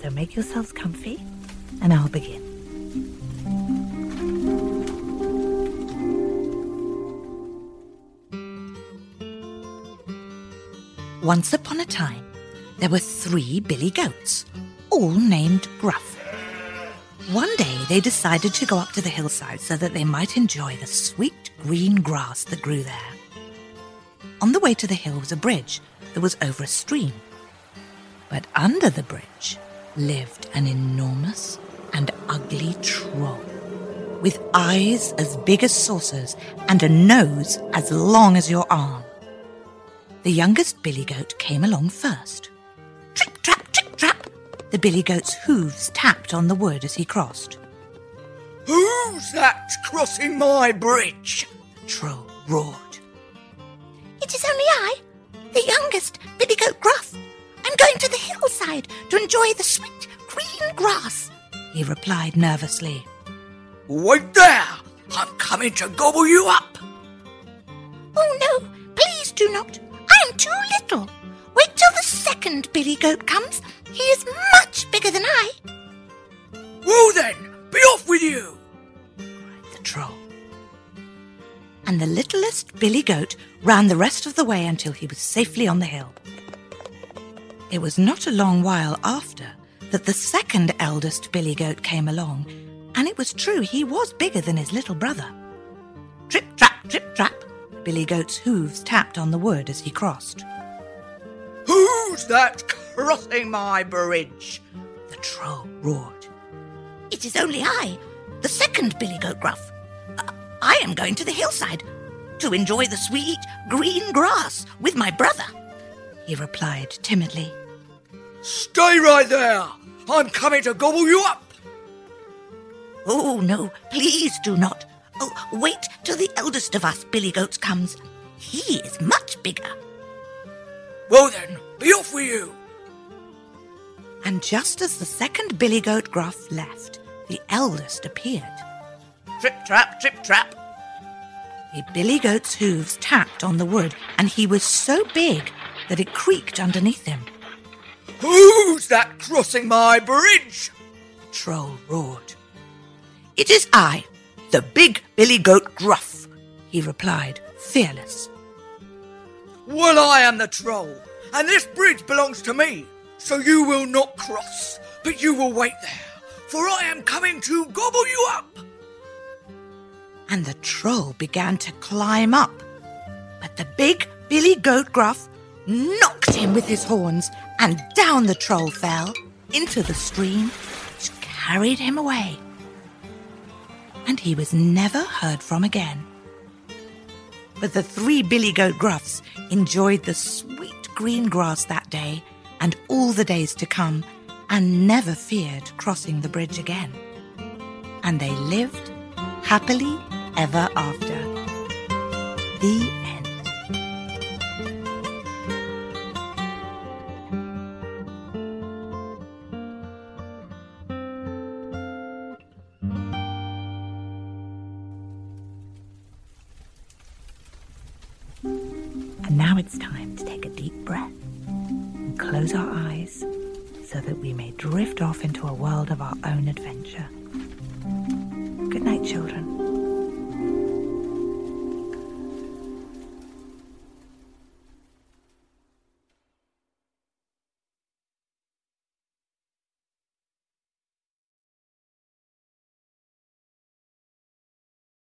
So make yourselves comfy, and I'll begin. Once upon a time, there were three billy goats, all named Gruff. One day they decided to go up to the hillside so that they might enjoy the sweet green grass that grew there. On the way to the hill was a bridge that was over a stream. But under the bridge lived an enormous and ugly troll with eyes as big as saucers and a nose as long as your arm. The youngest billy goat came along first. Trip, trap, trip, trap. The billy goat's hooves tapped on the wood as he crossed. Who's that crossing my bridge? The troll roared. It is only I, the youngest Billy Goat Gruff. Hillside to enjoy the sweet green grass, he replied nervously. Wait there! I'm coming to gobble you up! Oh no, please do not. I am too little. Wait till the second Billy Goat comes. He is much bigger than I. Well then, be off with you! cried the troll. And the littlest Billy Goat ran the rest of the way until he was safely on the hill. It was not a long while after that the second eldest Billy Goat came along, and it was true he was bigger than his little brother. Trip, trap, trip, trap. Billy Goat's hooves tapped on the wood as he crossed. Who's that crossing my bridge? The troll roared. It is only I, the second Billy Goat Gruff. Uh, I am going to the hillside to enjoy the sweet green grass with my brother. He replied timidly. Stay right there! I'm coming to gobble you up! Oh, no, please do not. Oh, wait till the eldest of us Billy Goats comes. He is much bigger. Well then, be off with you! And just as the second Billy Goat Gruff left, the eldest appeared. Trip trap, trip trap. The Billy Goat's hooves tapped on the wood, and he was so big that it creaked underneath him. Who's that crossing my bridge? The troll roared. It is I, the big Billy Goat Gruff, he replied, fearless. Well, I am the troll, and this bridge belongs to me, so you will not cross, but you will wait there, for I am coming to gobble you up. And the troll began to climb up, but the big Billy Goat Gruff knocked him with his horns, and down the troll fell into the stream, which carried him away. And he was never heard from again. But the three Billy Goat Gruffs enjoyed the sweet green grass that day and all the days to come, and never feared crossing the bridge again. And they lived happily ever after. The And now it's time to take a deep breath and close our eyes so that we may drift off into a world of our own adventure. Good night, children.